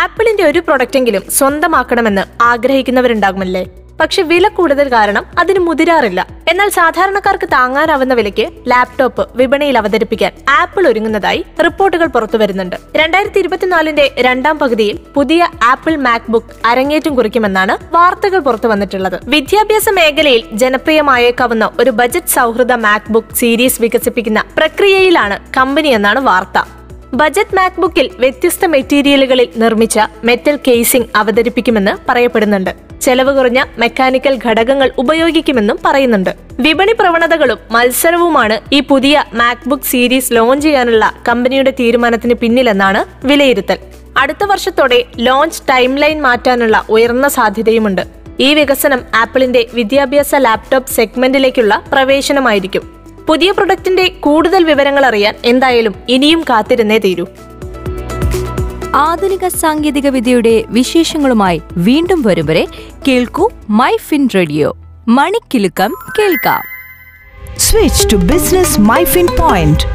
ആപ്പിളിന്റെ ഒരു പ്രൊഡക്റ്റെങ്കിലും സ്വന്തമാക്കണമെന്ന് ആഗ്രഹിക്കുന്നവരുണ്ടാകുമല്ലേ? പക്ഷെ വില കൂടുതൽ കാരണം അതിന് മുതിരാറില്ല. എന്നാൽ സാധാരണക്കാർക്ക് താങ്ങാനാവുന്ന വിലയ്ക്ക് ലാപ്ടോപ്പ് വിപണിയിൽ അവതരിപ്പിക്കാൻ ആപ്പിൾ ഒരുങ്ങുന്നതായി റിപ്പോർട്ടുകൾ പുറത്തുവരുന്നുണ്ട് രണ്ടായിരത്തി ഇരുപത്തിനാലിന്റെ രണ്ടാം പകുതിയിൽ പുതിയ ആപ്പിൾ മാക്ബുക്ക് അരങ്ങേറ്റം കുറിക്കുമെന്നാണ് വാർത്തകൾ പുറത്തു വന്നിട്ടുള്ളത്. വിദ്യാഭ്യാസ മേഖലയിൽ ജനപ്രിയമായേക്കാവുന്ന ഒരു ബജറ്റ് സൗഹൃദ മാക്ബുക്ക് സീരീസ് വികസിപ്പിക്കുന്ന പ്രക്രിയയിലാണ് കമ്പനി എന്നാണ് വാർത്ത. ബജറ്റ് മാക്ബുക്കിൽ വ്യത്യസ്ത മെറ്റീരിയലുകളിൽ നിർമ്മിച്ച മെറ്റൽ കേസിംഗ് അവതരിപ്പിക്കുമെന്ന് പറയപ്പെടുന്നുണ്ട്. ചെലവ് കുറഞ്ഞ മെക്കാനിക്കൽ ഘടകങ്ങൾ ഉപയോഗിക്കുമെന്നും പറയുന്നുണ്ട്. വിപണി പ്രവണതകളും മത്സരവുമാണ് ഈ പുതിയ മാക്ബുക്ക് സീരീസ് ലോഞ്ച് ചെയ്യാനുള്ള കമ്പനിയുടെ തീരുമാനത്തിന് പിന്നിലെന്നാണ് വിലയിരുത്തൽ. അടുത്ത വർഷത്തോടെ ലോഞ്ച് ടൈം ലൈൻ മാറ്റാനുള്ള ഉയർന്ന സാധ്യതയുമുണ്ട്. ഈ വികസനം ആപ്പിളിന്റെ വിദ്യാഭ്യാസ ലാപ്ടോപ്പ് സെഗ്മെന്റിലേക്കുള്ള പ്രവേശനമായിരിക്കും. പുതിയ പ്രൊഡക്റ്റിന്റെ കൂടുതൽ വിവരങ്ങൾ അറിയാൻ എന്തായാലും ഇനിയും കാത്തിരുന്നേ തീരൂ. ആധുനിക സാങ്കേതിക വിദ്യയുടെ വിശേഷങ്ങളുമായി വീണ്ടും വരും വരെ കേൾക്കൂ മൈ ഫിൻ റേഡിയോ. മണിക്കിലുക്കം കേൾക്കാം. Switch to business My Fin point